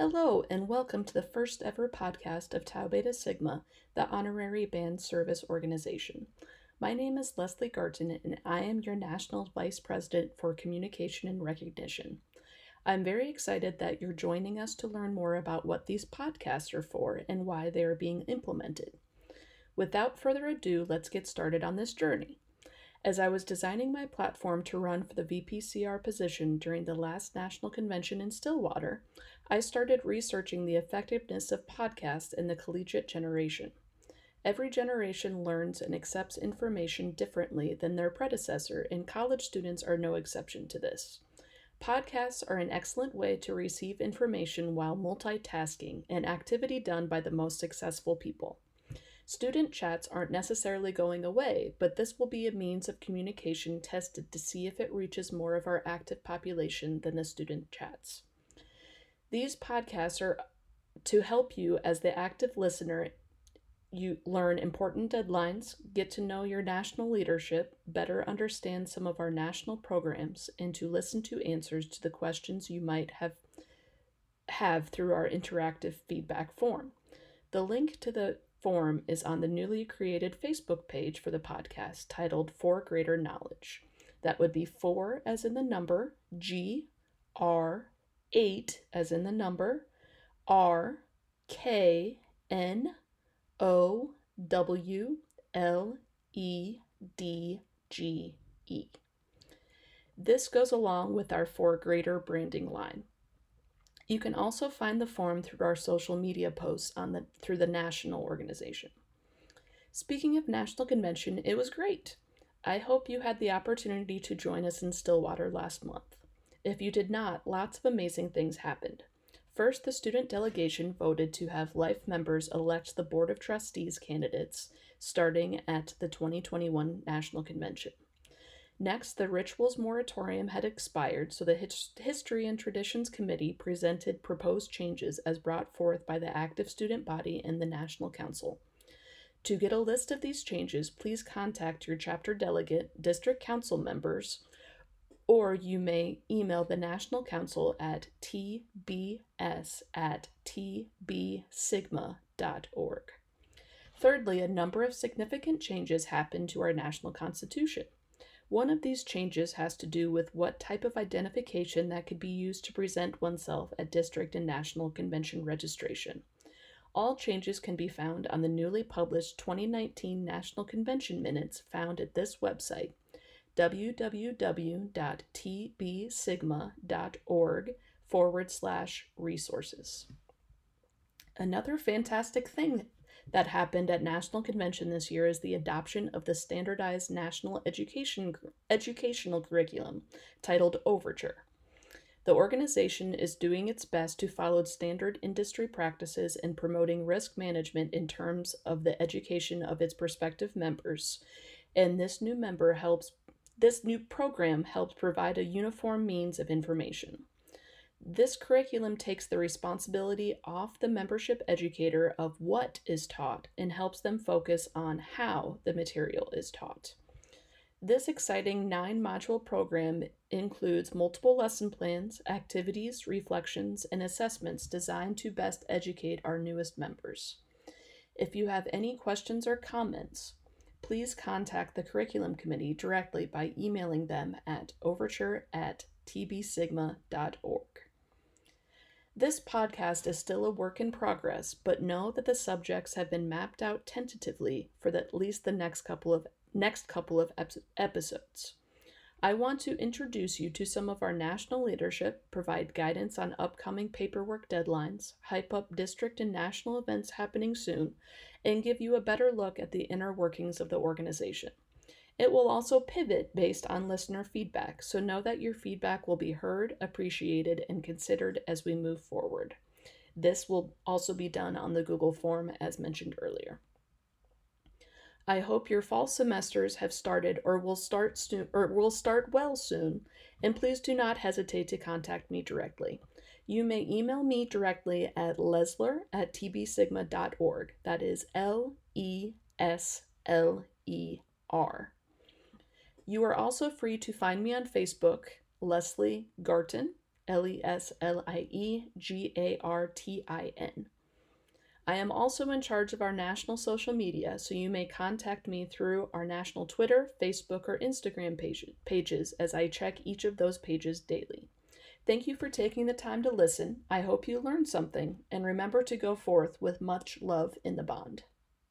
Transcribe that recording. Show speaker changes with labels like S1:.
S1: Hello, and welcome to the first ever podcast of Tau Beta Sigma, the honorary band service organization. My name is Leslie Gartin, and I am your National Vice President for Communication and Recognition. I'm very excited that you're joining us to learn more about what these podcasts are for and why they are being implemented. Without further ado, let's get started on this journey. As I was designing my platform to run for the VPCR position during the last national convention in Stillwater, I started researching the effectiveness of podcasts in the collegiate generation. Every generation learns and accepts information differently than their predecessor, and college students are no exception to this. Podcasts are an excellent way to receive information while multitasking, an activity done by the most successful people. Student chats aren't necessarily going away, but this will be a means of communication tested to see if it reaches more of our active population than the student chats. These podcasts are to help you as the active listener you learn important deadlines, get to know your national leadership, better understand some of our national programs, and to listen to answers to the questions you might have have through our interactive feedback form. The link to the form is on the newly created Facebook page for the podcast titled For Greater Knowledge. That would be 4 as in the number, G, R, 8 as in the number, R, K, N, O, W, L, E, D, G, E. This goes along with our For Greater branding line. You can also find the form through our social media posts on the through the national organization. Speaking of National Convention, it was great. I hope you had the opportunity to join us in Stillwater last month. If you did not, lots of amazing things happened. First, the student delegation voted to have life members elect the Board of Trustees candidates starting at the 2021 National Convention. Next, the rituals moratorium had expired, so the History and Traditions Committee presented proposed changes as brought forth by the active student body and the National Council. To get a list of these changes, please contact your chapter delegate, district council members, or you may email the National Council at tbs at tbsigma.org. Thirdly, a number of significant changes happened to our national constitution. One of these changes has to do with what type of identification that could be used to present oneself at district and national convention registration. All changes can be found on the newly published 2019 National Convention Minutes found at this website www.tbsigma.org forward slash resources. Another fantastic thing that happened at National Convention this year is the adoption of the standardized national education educational curriculum titled Overture. The organization is doing its best to follow standard industry practices in promoting risk management in terms of the education of its prospective members, and this new member helps this new program helps provide a uniform means of information. This curriculum takes the responsibility off the membership educator of what is taught and helps them focus on how the material is taught. This exciting nine module program includes multiple lesson plans, activities, reflections, and assessments designed to best educate our newest members. If you have any questions or comments, please contact the curriculum committee directly by emailing them at overture at tbsigma.org. This podcast is still a work in progress, but know that the subjects have been mapped out tentatively for at least the next couple of next couple of ep- episodes. I want to introduce you to some of our national leadership, provide guidance on upcoming paperwork deadlines, hype up district and national events happening soon, and give you a better look at the inner workings of the organization. It will also pivot based on listener feedback, so know that your feedback will be heard, appreciated, and considered as we move forward. This will also be done on the Google form as mentioned earlier. I hope your fall semesters have started or will start soon or will start well soon, and please do not hesitate to contact me directly. You may email me directly at lesler at tbsigma.org. That is L E S L E R. You are also free to find me on Facebook, Leslie Gartin, L E S L I E G A R T I N. I am also in charge of our national social media, so you may contact me through our national Twitter, Facebook, or Instagram page, pages as I check each of those pages daily. Thank you for taking the time to listen. I hope you learned something, and remember to go forth with much love in the bond.